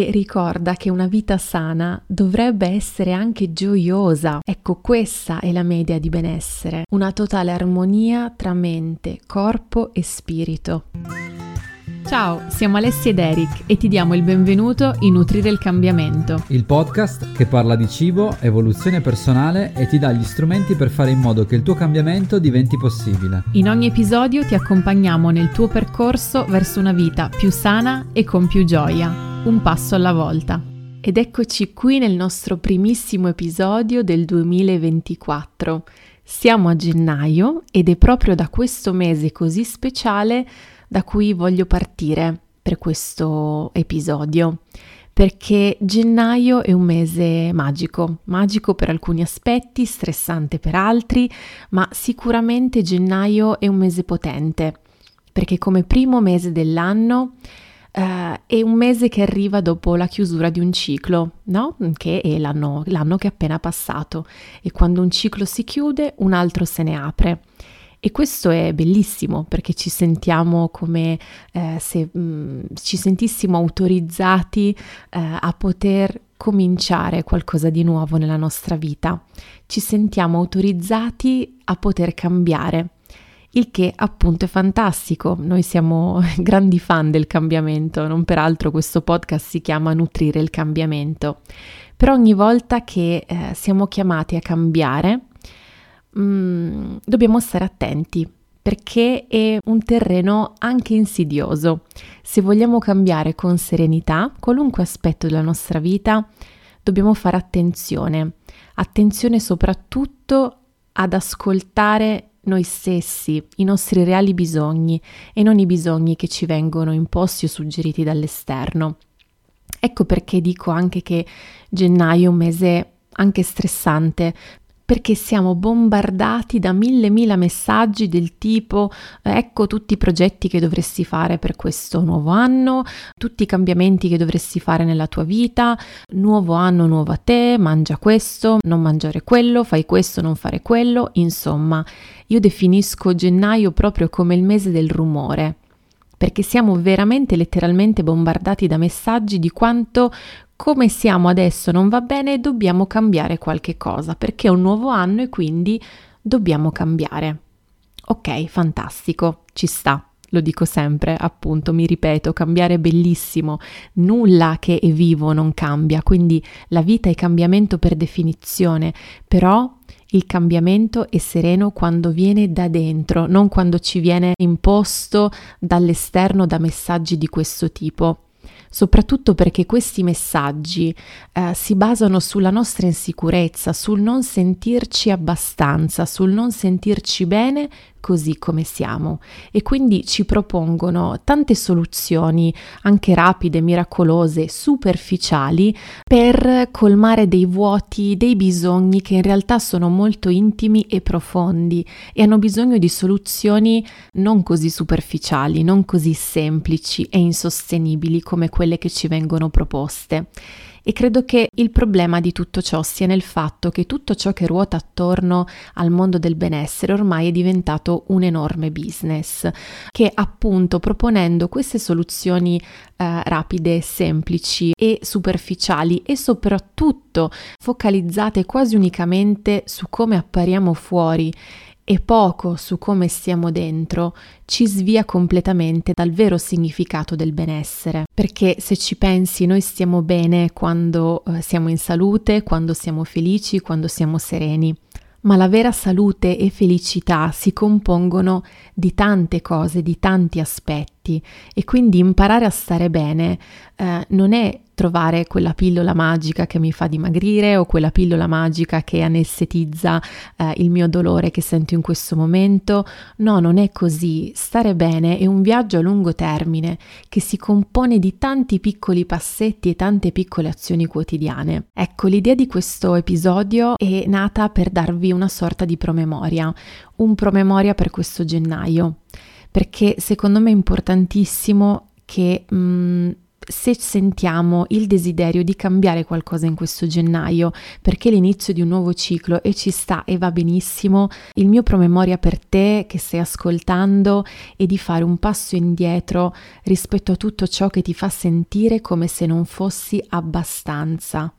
che ricorda che una vita sana dovrebbe essere anche gioiosa. Ecco, questa è la media di benessere, una totale armonia tra mente, corpo e spirito. Ciao, siamo Alessia ed Eric e ti diamo il benvenuto in Nutrire il Cambiamento. Il podcast che parla di cibo, evoluzione personale e ti dà gli strumenti per fare in modo che il tuo cambiamento diventi possibile. In ogni episodio ti accompagniamo nel tuo percorso verso una vita più sana e con più gioia, un passo alla volta. Ed eccoci qui nel nostro primissimo episodio del 2024. Siamo a gennaio ed è proprio da questo mese così speciale da cui voglio partire per questo episodio, perché gennaio è un mese magico, magico per alcuni aspetti, stressante per altri, ma sicuramente gennaio è un mese potente, perché come primo mese dell'anno Uh, è un mese che arriva dopo la chiusura di un ciclo, no? Che è l'anno, l'anno che è appena passato. E quando un ciclo si chiude, un altro se ne apre. E questo è bellissimo perché ci sentiamo come eh, se mh, mm, ci sentissimo autorizzati eh, a poter cominciare qualcosa di nuovo nella nostra vita. Ci sentiamo autorizzati a poter cambiare. Il che appunto è fantastico, noi siamo grandi fan del cambiamento, non peraltro questo podcast si chiama Nutrire il cambiamento, però ogni volta che eh, siamo chiamati a cambiare, mm, dobbiamo stare attenti perché è un terreno anche insidioso. Se vogliamo cambiare con serenità qualunque aspetto della nostra vita, dobbiamo fare attenzione. Attenzione soprattutto ad ascoltare noi stessi, i nostri reali bisogni e non i bisogni che ci vengono imposti o suggeriti dall'esterno. Ecco perché dico anche che gennaio è un mese anche stressante perché siamo bombardati da mille mila messaggi del tipo ecco tutti i progetti che dovresti fare per questo nuovo anno, tutti i cambiamenti che dovresti fare nella tua vita, nuovo anno, nuovo a te, mangia questo, non mangiare quello, fai questo, non fare quello, insomma, io definisco gennaio proprio come il mese del rumore perché siamo veramente letteralmente bombardati da messaggi di quanto come siamo adesso non va bene dobbiamo cambiare qualche cosa perché è un nuovo anno e quindi dobbiamo cambiare. Ok, fantastico, ci sta. Lo dico sempre, appunto, mi ripeto, cambiare è bellissimo, nulla che è vivo non cambia, quindi la vita è cambiamento per definizione, però il cambiamento è sereno quando viene da dentro, non quando ci viene imposto dall'esterno da messaggi di questo tipo soprattutto perché questi messaggi eh, si basano sulla nostra insicurezza, sul non sentirci abbastanza, sul non sentirci bene così come siamo e quindi ci propongono tante soluzioni anche rapide, miracolose, superficiali per colmare dei vuoti, dei bisogni che in realtà sono molto intimi e profondi e hanno bisogno di soluzioni non così superficiali, non così semplici e insostenibili come quelle che ci vengono proposte. E credo che il problema di tutto ciò sia nel fatto che tutto ciò che ruota attorno al mondo del benessere ormai è diventato un enorme business, che appunto proponendo queste soluzioni eh, rapide, semplici e superficiali e soprattutto focalizzate quasi unicamente su come appariamo fuori e poco su come stiamo dentro ci svia completamente dal vero significato del benessere. Perché se ci pensi, noi stiamo bene quando eh, siamo in salute, quando siamo felici, quando siamo sereni. Ma la vera salute e felicità si compongono di tante cose, di tanti aspetti e quindi imparare a stare bene eh, non è trovare quella pillola magica che mi fa dimagrire o quella pillola magica che anestetizza eh, il mio dolore che sento in questo momento. No, non è così. Stare bene è un viaggio a lungo termine che si compone di tanti piccoli passetti e tante piccole azioni quotidiane. Ecco, l'idea di questo episodio è nata per darvi una sorta di promemoria, un promemoria per questo gennaio, perché secondo me è importantissimo che mh, mm, se sentiamo il desiderio di cambiare qualcosa in questo gennaio, perché è l'inizio di un nuovo ciclo e ci sta e va benissimo, il mio promemoria per te che stai ascoltando è di fare un passo indietro rispetto a tutto ciò che ti fa sentire come se non fossi abbastanza.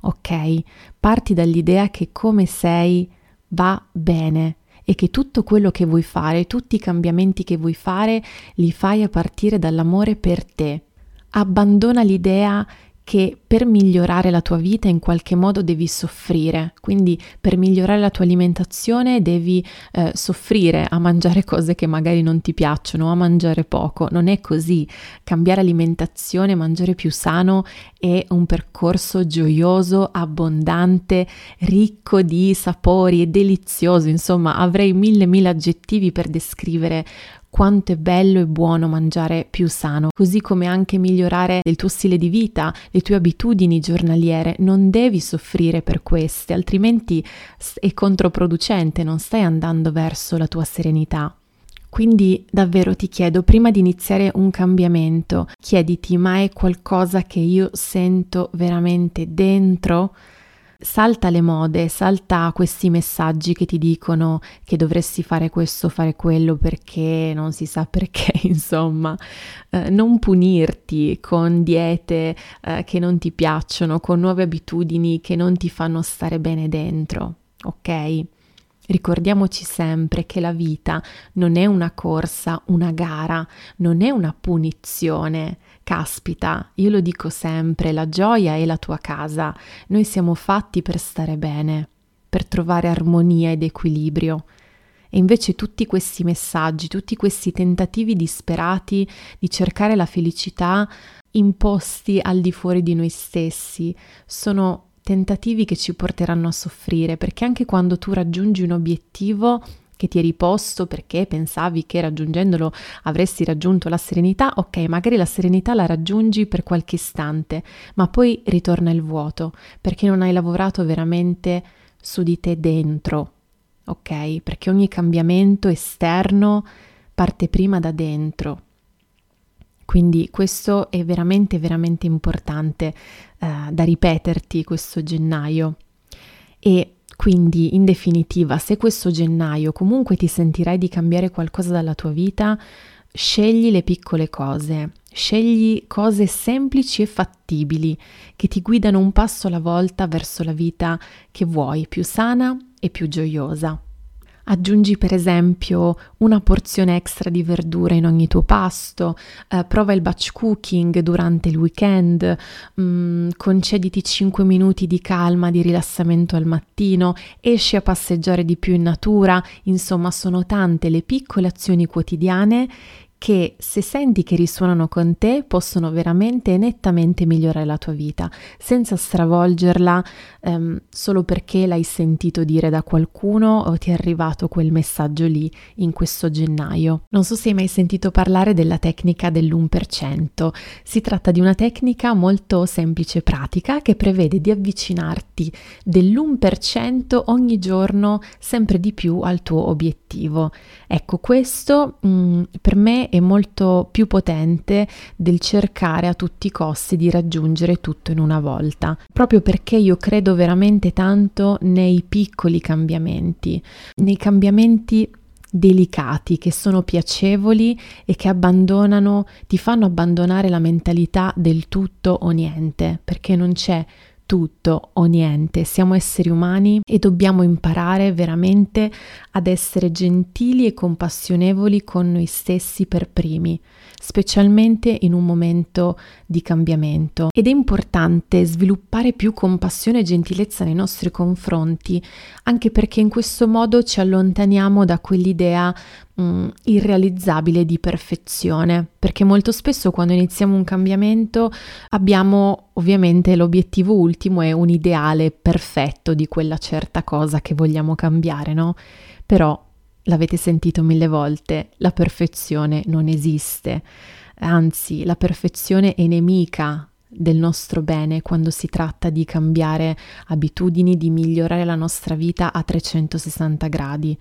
Ok? Parti dall'idea che come sei va bene e che tutto quello che vuoi fare, tutti i cambiamenti che vuoi fare, li fai a partire dall'amore per te abbandona l'idea che per migliorare la tua vita in qualche modo devi soffrire, quindi per migliorare la tua alimentazione devi eh, soffrire a mangiare cose che magari non ti piacciono, a mangiare poco, non è così. Cambiare alimentazione, mangiare più sano è un percorso gioioso, abbondante, ricco di sapori e delizioso, insomma avrei mille mille aggettivi per descrivere quanto è bello e buono mangiare più sano, così come anche migliorare il tuo stile di vita, le tue abitudini giornaliere. Non devi soffrire per queste, altrimenti è controproducente, non stai andando verso la tua serenità. Quindi davvero ti chiedo, prima di iniziare un cambiamento, chiediti, ma è qualcosa che io sento veramente dentro? Salta le mode, salta questi messaggi che ti dicono che dovresti fare questo, fare quello perché non si sa perché, insomma, eh, non punirti con diete eh, che non ti piacciono, con nuove abitudini che non ti fanno stare bene dentro, ok? Ricordiamoci sempre che la vita non è una corsa, una gara, non è una punizione. Caspita, io lo dico sempre, la gioia è la tua casa. Noi siamo fatti per stare bene, per trovare armonia ed equilibrio. E invece tutti questi messaggi, tutti questi tentativi disperati di cercare la felicità imposti al di fuori di noi stessi sono tentativi che ci porteranno a soffrire, perché anche quando tu raggiungi un obiettivo che ti eri posto perché pensavi che raggiungendolo avresti raggiunto la serenità, ok, magari la serenità la raggiungi per qualche istante, ma poi ritorna il vuoto, perché non hai lavorato veramente su di te dentro, ok? Perché ogni cambiamento esterno parte prima da dentro. Quindi questo è veramente, veramente importante eh, da ripeterti questo gennaio. E quindi, in definitiva, se questo gennaio comunque ti sentirai di cambiare qualcosa dalla tua vita, scegli le piccole cose, scegli cose semplici e fattibili che ti guidano un passo alla volta verso la vita che vuoi, più sana e più gioiosa. Aggiungi per esempio una porzione extra di verdura in ogni tuo pasto, eh, prova il batch cooking durante il weekend, mh, mm, concediti 5 minuti di calma, di rilassamento al mattino, esci a passeggiare di più in natura, insomma sono tante le piccole azioni quotidiane che se senti che risuonano con te possono veramente e nettamente migliorare la tua vita, senza stravolgerla ehm, solo perché l'hai sentito dire da qualcuno o ti è arrivato quel messaggio lì in questo gennaio. Non so se hai mai sentito parlare della tecnica dell'1%. Si tratta di una tecnica molto semplice e pratica che prevede di avvicinarti dell'1% ogni giorno sempre di più al tuo obiettivo. Ecco, questo mh, mm, per me è molto più potente del cercare a tutti i costi di raggiungere tutto in una volta, proprio perché io credo veramente tanto nei piccoli cambiamenti, nei cambiamenti delicati che sono piacevoli e che abbandonano, ti fanno abbandonare la mentalità del tutto o niente, perché non c'è tutto o niente, siamo esseri umani e dobbiamo imparare veramente ad essere gentili e compassionevoli con noi stessi per primi, specialmente in un momento di cambiamento. Ed è importante sviluppare più compassione e gentilezza nei nostri confronti, anche perché in questo modo ci allontaniamo da quell'idea mh, mm, irrealizzabile di perfezione, perché molto spesso quando iniziamo un cambiamento abbiamo ovviamente l'obiettivo ultimo è un ideale perfetto di quella certa cosa che vogliamo cambiare, no? Però l'avete sentito mille volte, la perfezione non esiste, anzi la perfezione è nemica del nostro bene quando si tratta di cambiare abitudini, di migliorare la nostra vita a 360 gradi.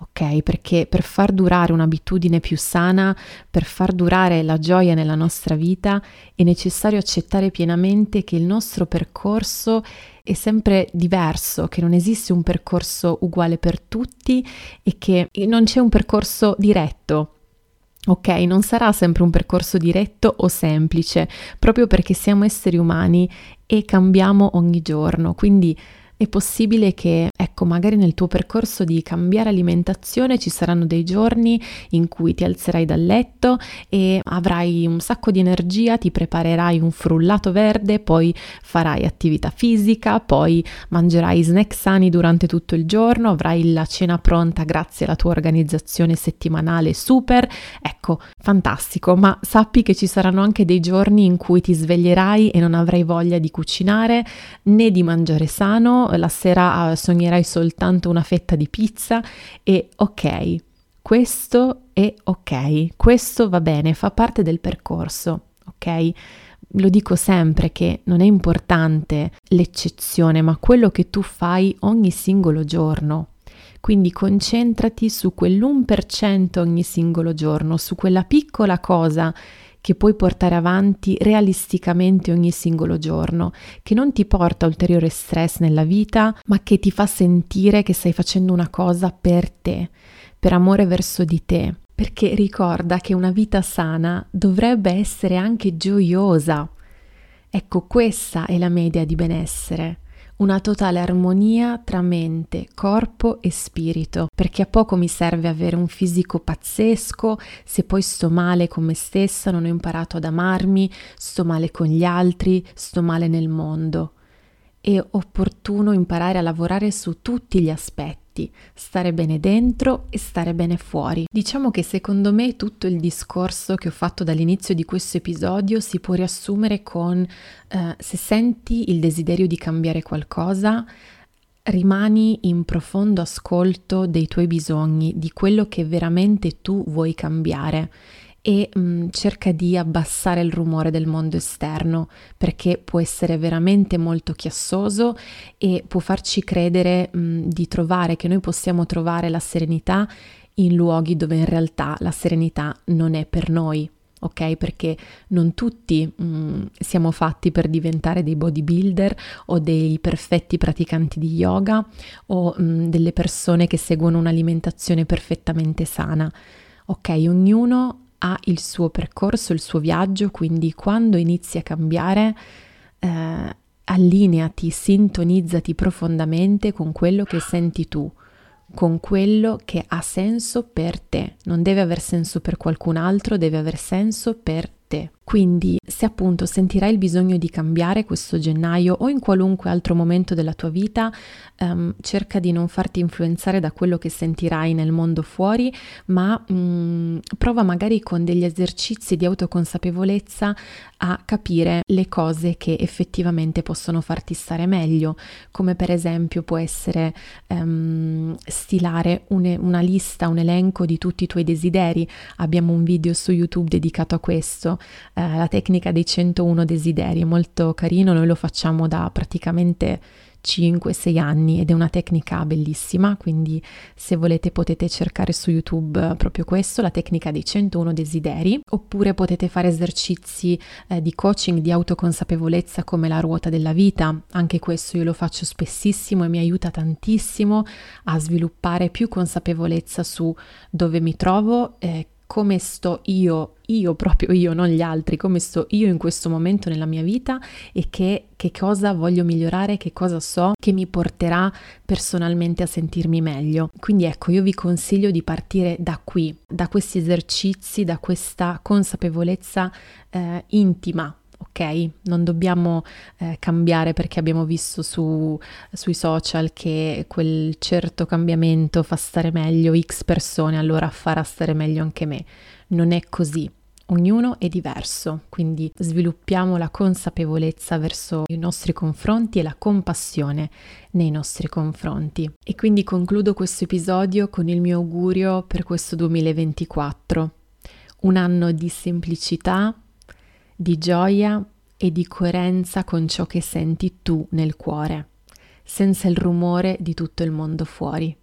Ok, perché per far durare un'abitudine più sana, per far durare la gioia nella nostra vita, è necessario accettare pienamente che il nostro percorso è sempre diverso, che non esiste un percorso uguale per tutti e che non c'è un percorso diretto Ok, non sarà sempre un percorso diretto o semplice, proprio perché siamo esseri umani e cambiamo ogni giorno, quindi è possibile che, ecco, magari nel tuo percorso di cambiare alimentazione ci saranno dei giorni in cui ti alzerai dal letto e avrai un sacco di energia, ti preparerai un frullato verde, poi farai attività fisica, poi mangerai snack sani durante tutto il giorno, avrai la cena pronta grazie alla tua organizzazione settimanale super. Ecco, fantastico, ma sappi che ci saranno anche dei giorni in cui ti sveglierai e non avrai voglia di cucinare né di mangiare sano la sera uh, sognerai soltanto una fetta di pizza e ok, questo è ok, questo va bene, fa parte del percorso, ok? Lo dico sempre che non è importante l'eccezione, ma quello che tu fai ogni singolo giorno. Quindi concentrati su quell'1% ogni singolo giorno, su quella piccola cosa che puoi portare avanti realisticamente ogni singolo giorno, che non ti porta ulteriore stress nella vita, ma che ti fa sentire che stai facendo una cosa per te, per amore verso di te. Perché ricorda che una vita sana dovrebbe essere anche gioiosa. Ecco, questa è la media di benessere una totale armonia tra mente, corpo e spirito, perché a poco mi serve avere un fisico pazzesco se poi sto male con me stessa, non ho imparato ad amarmi, sto male con gli altri, sto male nel mondo. È opportuno imparare a lavorare su tutti gli aspetti tutti, stare bene dentro e stare bene fuori. Diciamo che secondo me tutto il discorso che ho fatto dall'inizio di questo episodio si può riassumere con eh, se senti il desiderio di cambiare qualcosa, rimani in profondo ascolto dei tuoi bisogni, di quello che veramente tu vuoi cambiare e mh, mm, cerca di abbassare il rumore del mondo esterno perché può essere veramente molto chiassoso e può farci credere mh, mm, di trovare che noi possiamo trovare la serenità in luoghi dove in realtà la serenità non è per noi. Ok, perché non tutti mh, mm, siamo fatti per diventare dei bodybuilder o dei perfetti praticanti di yoga o delle persone che seguono un'alimentazione perfettamente sana. Ok, ognuno ha il suo percorso, il suo viaggio, quindi quando inizi a cambiare, eh, allineati, sintonizzati profondamente con quello che senti tu, con quello che ha senso per te. Non deve aver senso per qualcun altro, deve aver senso per te. Quindi se appunto sentirai il bisogno di cambiare questo gennaio o in qualunque altro momento della tua vita, um, cerca di non farti influenzare da quello che sentirai nel mondo fuori, ma um, prova magari con degli esercizi di autoconsapevolezza a capire le cose che effettivamente possono farti stare meglio, come per esempio può essere um, stilare un, una lista, un elenco di tutti i tuoi desideri. Abbiamo un video su YouTube dedicato a questo eh, la tecnica dei 101 desideri, è molto carino, noi lo facciamo da praticamente 5-6 anni ed è una tecnica bellissima, quindi se volete potete cercare su YouTube proprio questo, la tecnica dei 101 desideri, oppure potete fare esercizi eh, di coaching, di autoconsapevolezza come la ruota della vita, anche questo io lo faccio spessissimo e mi aiuta tantissimo a sviluppare più consapevolezza su dove mi trovo, eh, come sto io, io proprio io, non gli altri, come sto io in questo momento nella mia vita e che, che cosa voglio migliorare, che cosa so che mi porterà personalmente a sentirmi meglio. Quindi ecco, io vi consiglio di partire da qui, da questi esercizi, da questa consapevolezza eh, intima ok? Non dobbiamo eh, cambiare perché abbiamo visto su, sui social che quel certo cambiamento fa stare meglio X persone, allora farà stare meglio anche me. Non è così. Ognuno è diverso, quindi sviluppiamo la consapevolezza verso i nostri confronti e la compassione nei nostri confronti. E quindi concludo questo episodio con il mio augurio per questo 2024. Un anno di semplicità, di gioia e di coerenza con ciò che senti tu nel cuore, senza il rumore di tutto il mondo fuori.